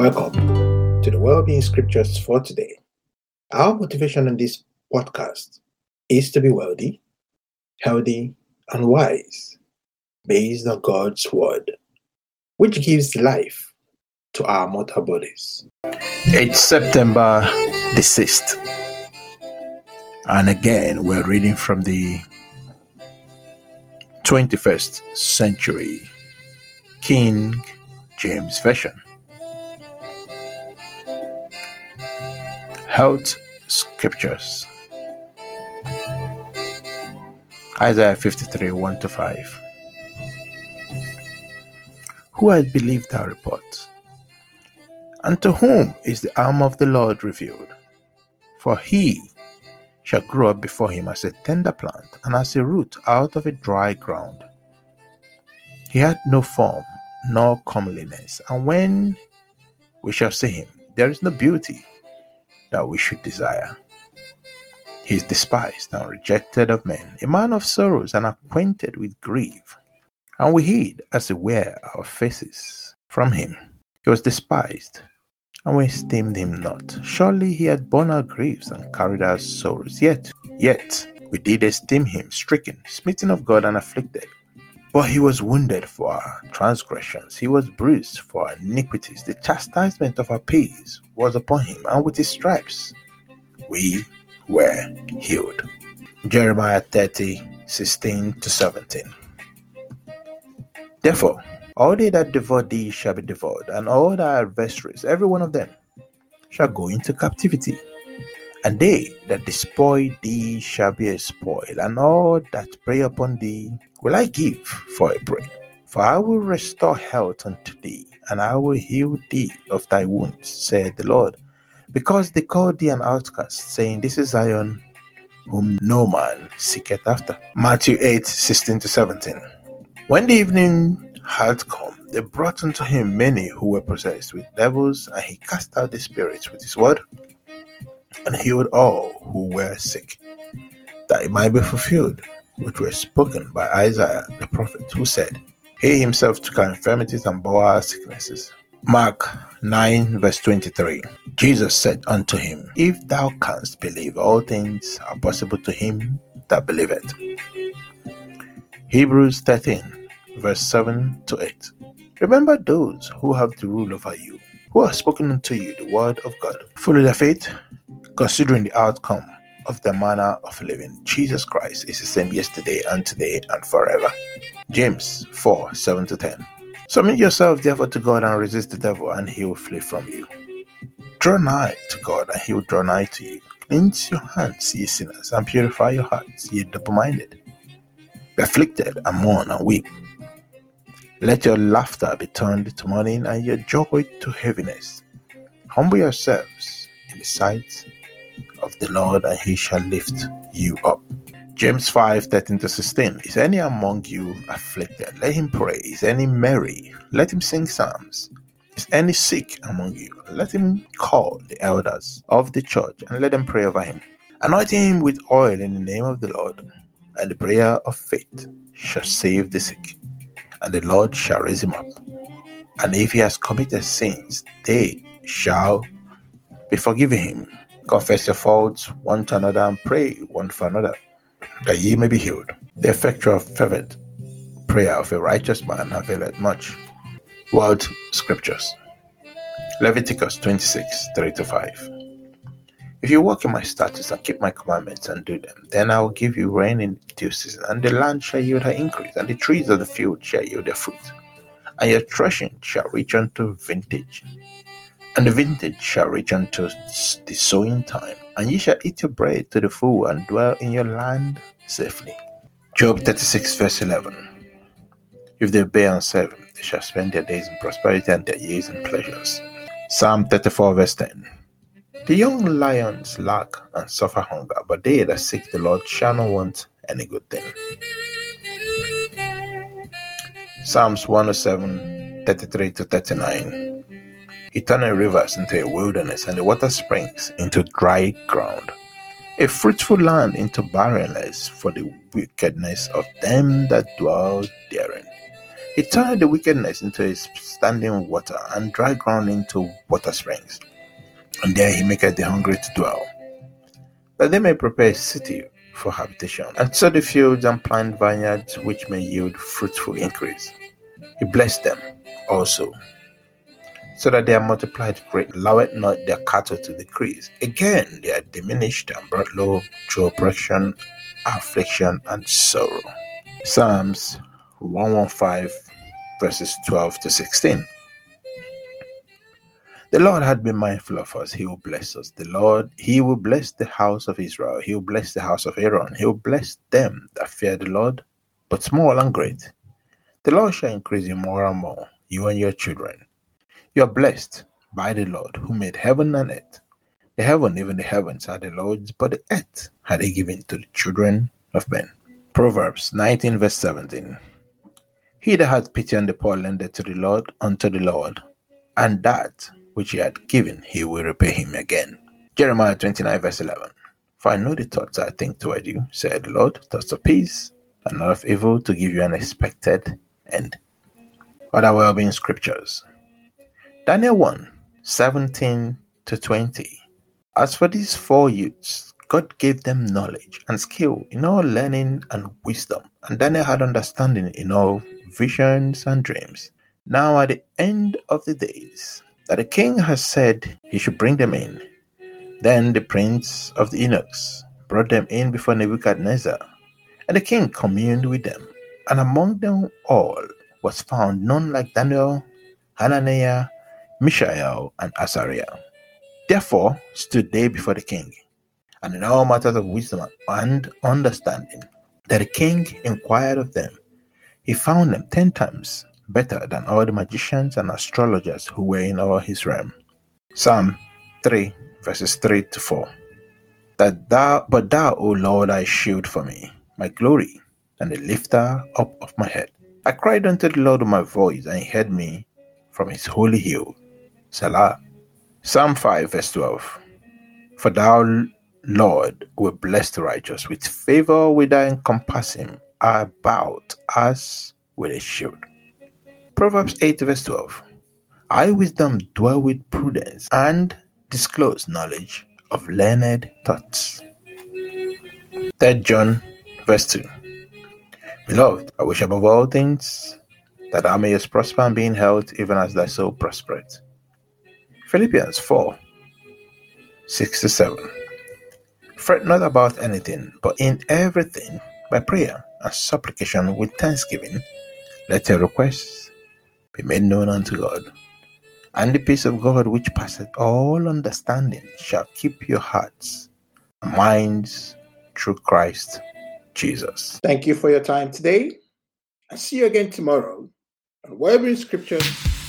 Welcome to the Wellbeing Scriptures for today. Our motivation in this podcast is to be wealthy, healthy, and wise based on God's Word, which gives life to our mortal bodies. It's September the 6th. And again, we're reading from the 21st century King James Version. Health Scriptures Isaiah 53 1 to 5. Who has believed our report? And to whom is the arm of the Lord revealed? For he shall grow up before him as a tender plant and as a root out of a dry ground. He had no form nor comeliness, and when we shall see him, there is no beauty that we should desire. He is despised and rejected of men, a man of sorrows and acquainted with grief. And we hid, as it were, our faces from him. He was despised, and we esteemed him not. Surely he had borne our griefs and carried our sorrows. Yet, yet, we did esteem him stricken, smitten of God, and afflicted. But he was wounded for our transgressions, he was bruised for our iniquities. The chastisement of our peace was upon him, and with his stripes we were healed. Jeremiah 30 16 to 17. Therefore, all they that devour thee shall be devoured, and all thy adversaries, every one of them, shall go into captivity. And they that despoil thee shall be a spoil, and all that prey upon thee will I give for a prey. For I will restore health unto thee, and I will heal thee of thy wounds, said the Lord. Because they called thee an outcast, saying, This is Zion, whom no man seeketh after. Matthew 8 16 to 17. When the evening had come, they brought unto him many who were possessed with devils, and he cast out the spirits with his word and healed all who were sick, that it might be fulfilled, which were spoken by Isaiah the prophet, who said, He himself took our infirmities and bore our sicknesses. Mark 9, verse 23. Jesus said unto him, If thou canst believe, all things are possible to him that believeth. Hebrews 13, verse 7 to 8. Remember those who have the rule over you, who have spoken unto you the word of God. Follow their faith, considering the outcome of the manner of living. Jesus Christ is the same yesterday and today and forever. James 4 7 to 10. Submit yourself therefore to God and resist the devil, and he will flee from you. Draw nigh to God, and he will draw nigh to you. Cleanse your hands, ye sinners, and purify your hearts, ye double minded. Be afflicted and mourn and weep. Let your laughter be turned to mourning, and your joy to heaviness. Humble yourselves in the sight of the Lord, and he shall lift you up. James 5 13 to 16. Is any among you afflicted? Let him pray. Is any merry? Let him sing psalms. Is any sick among you? Let him call the elders of the church and let them pray over him, anointing him with oil in the name of the Lord. And the prayer of faith shall save the sick, and the Lord shall raise him up. And if he has committed sins, they shall be forgiven him. Confess your faults one to another and pray one for another, that ye may be healed. The effectual fervent prayer of a righteous man availeth much. World Scriptures Leviticus 26 3 to 5. If you walk in my statutes and keep my commandments and do them, then I will give you rain in due season, and the land shall yield her increase, and the trees of the field shall yield their fruit, and your threshing shall reach unto vintage, and the vintage shall reach unto the sowing time, and ye shall eat your bread to the full and dwell in your land safely. Job 36, verse 11. If they obey and serve they shall spend their days in prosperity and their years in pleasures. Psalm 34, verse 10. The young lions lack and suffer hunger, but they that seek the Lord shall not want any good thing. Psalms 107, 33 to 39. He turned rivers into a wilderness and the water springs into dry ground, a fruitful land into barrenness for the wickedness of them that dwell therein. He turned the wickedness into a standing water, and dry ground into water springs. And there he maketh the hungry to dwell, that they may prepare a city for habitation, and sow the fields and plant vineyards which may yield fruitful increase. He blessed them also, so that they are multiplied great, alloweth not their cattle to decrease. Again, they are diminished and brought low through oppression, affliction, and sorrow. Psalms 115, verses 12 to 16. The Lord had been mindful of us. He will bless us. The Lord, He will bless the house of Israel. He will bless the house of Aaron. He will bless them that fear the Lord, but small and great. The Lord shall increase you more and more, you and your children. You are blessed by the Lord who made heaven and earth. The heaven, even the heavens, are the Lord's, but the earth had He given to the children of men. Proverbs 19, verse 17. He that hath pity on the poor lendeth to the Lord unto the Lord, and that which he hath given he will repay him again. Jeremiah 29, verse 11. For I know the thoughts I think toward you, said the Lord, thoughts of peace and not of evil, to give you an expected end. Other well being scriptures. Daniel 1, 17 to 20. As for these four youths, God gave them knowledge and skill in all learning and wisdom, and Daniel had understanding in all visions and dreams. Now, at the end of the days, that the king has said he should bring them in. Then the prince of the eunuchs brought them in before Nebuchadnezzar, and the king communed with them. And among them all was found none like Daniel, Hananiah, Mishael, and Azariah. Therefore stood they before the king, and in all matters of wisdom and understanding, that the king inquired of them he found them ten times better than all the magicians and astrologers who were in all his realm. Psalm 3, verses 3 to 4. That thou, but thou, O Lord, a shield for me, my glory, and the lifter up of my head. I cried unto the Lord with my voice, and he heard me from his holy hill. Selah. Psalm 5, verse 12. For thou, Lord, will bless the righteous. With favor will thou encompass about us with a shield. Proverbs 8, verse 12. I, wisdom, dwell with prudence and disclose knowledge of learned thoughts. 3 John, verse 2. Beloved, I wish above all things that thou mayest prosper and be in health, even as thy soul prospereth. Philippians 4, 6 to 7. Fret not about anything, but in everything, by prayer and supplication with thanksgiving, let your requests be made known unto God. And the peace of God, which passeth all understanding, shall keep your hearts and minds through Christ Jesus. Thank you for your time today. I'll see you again tomorrow on in Scriptures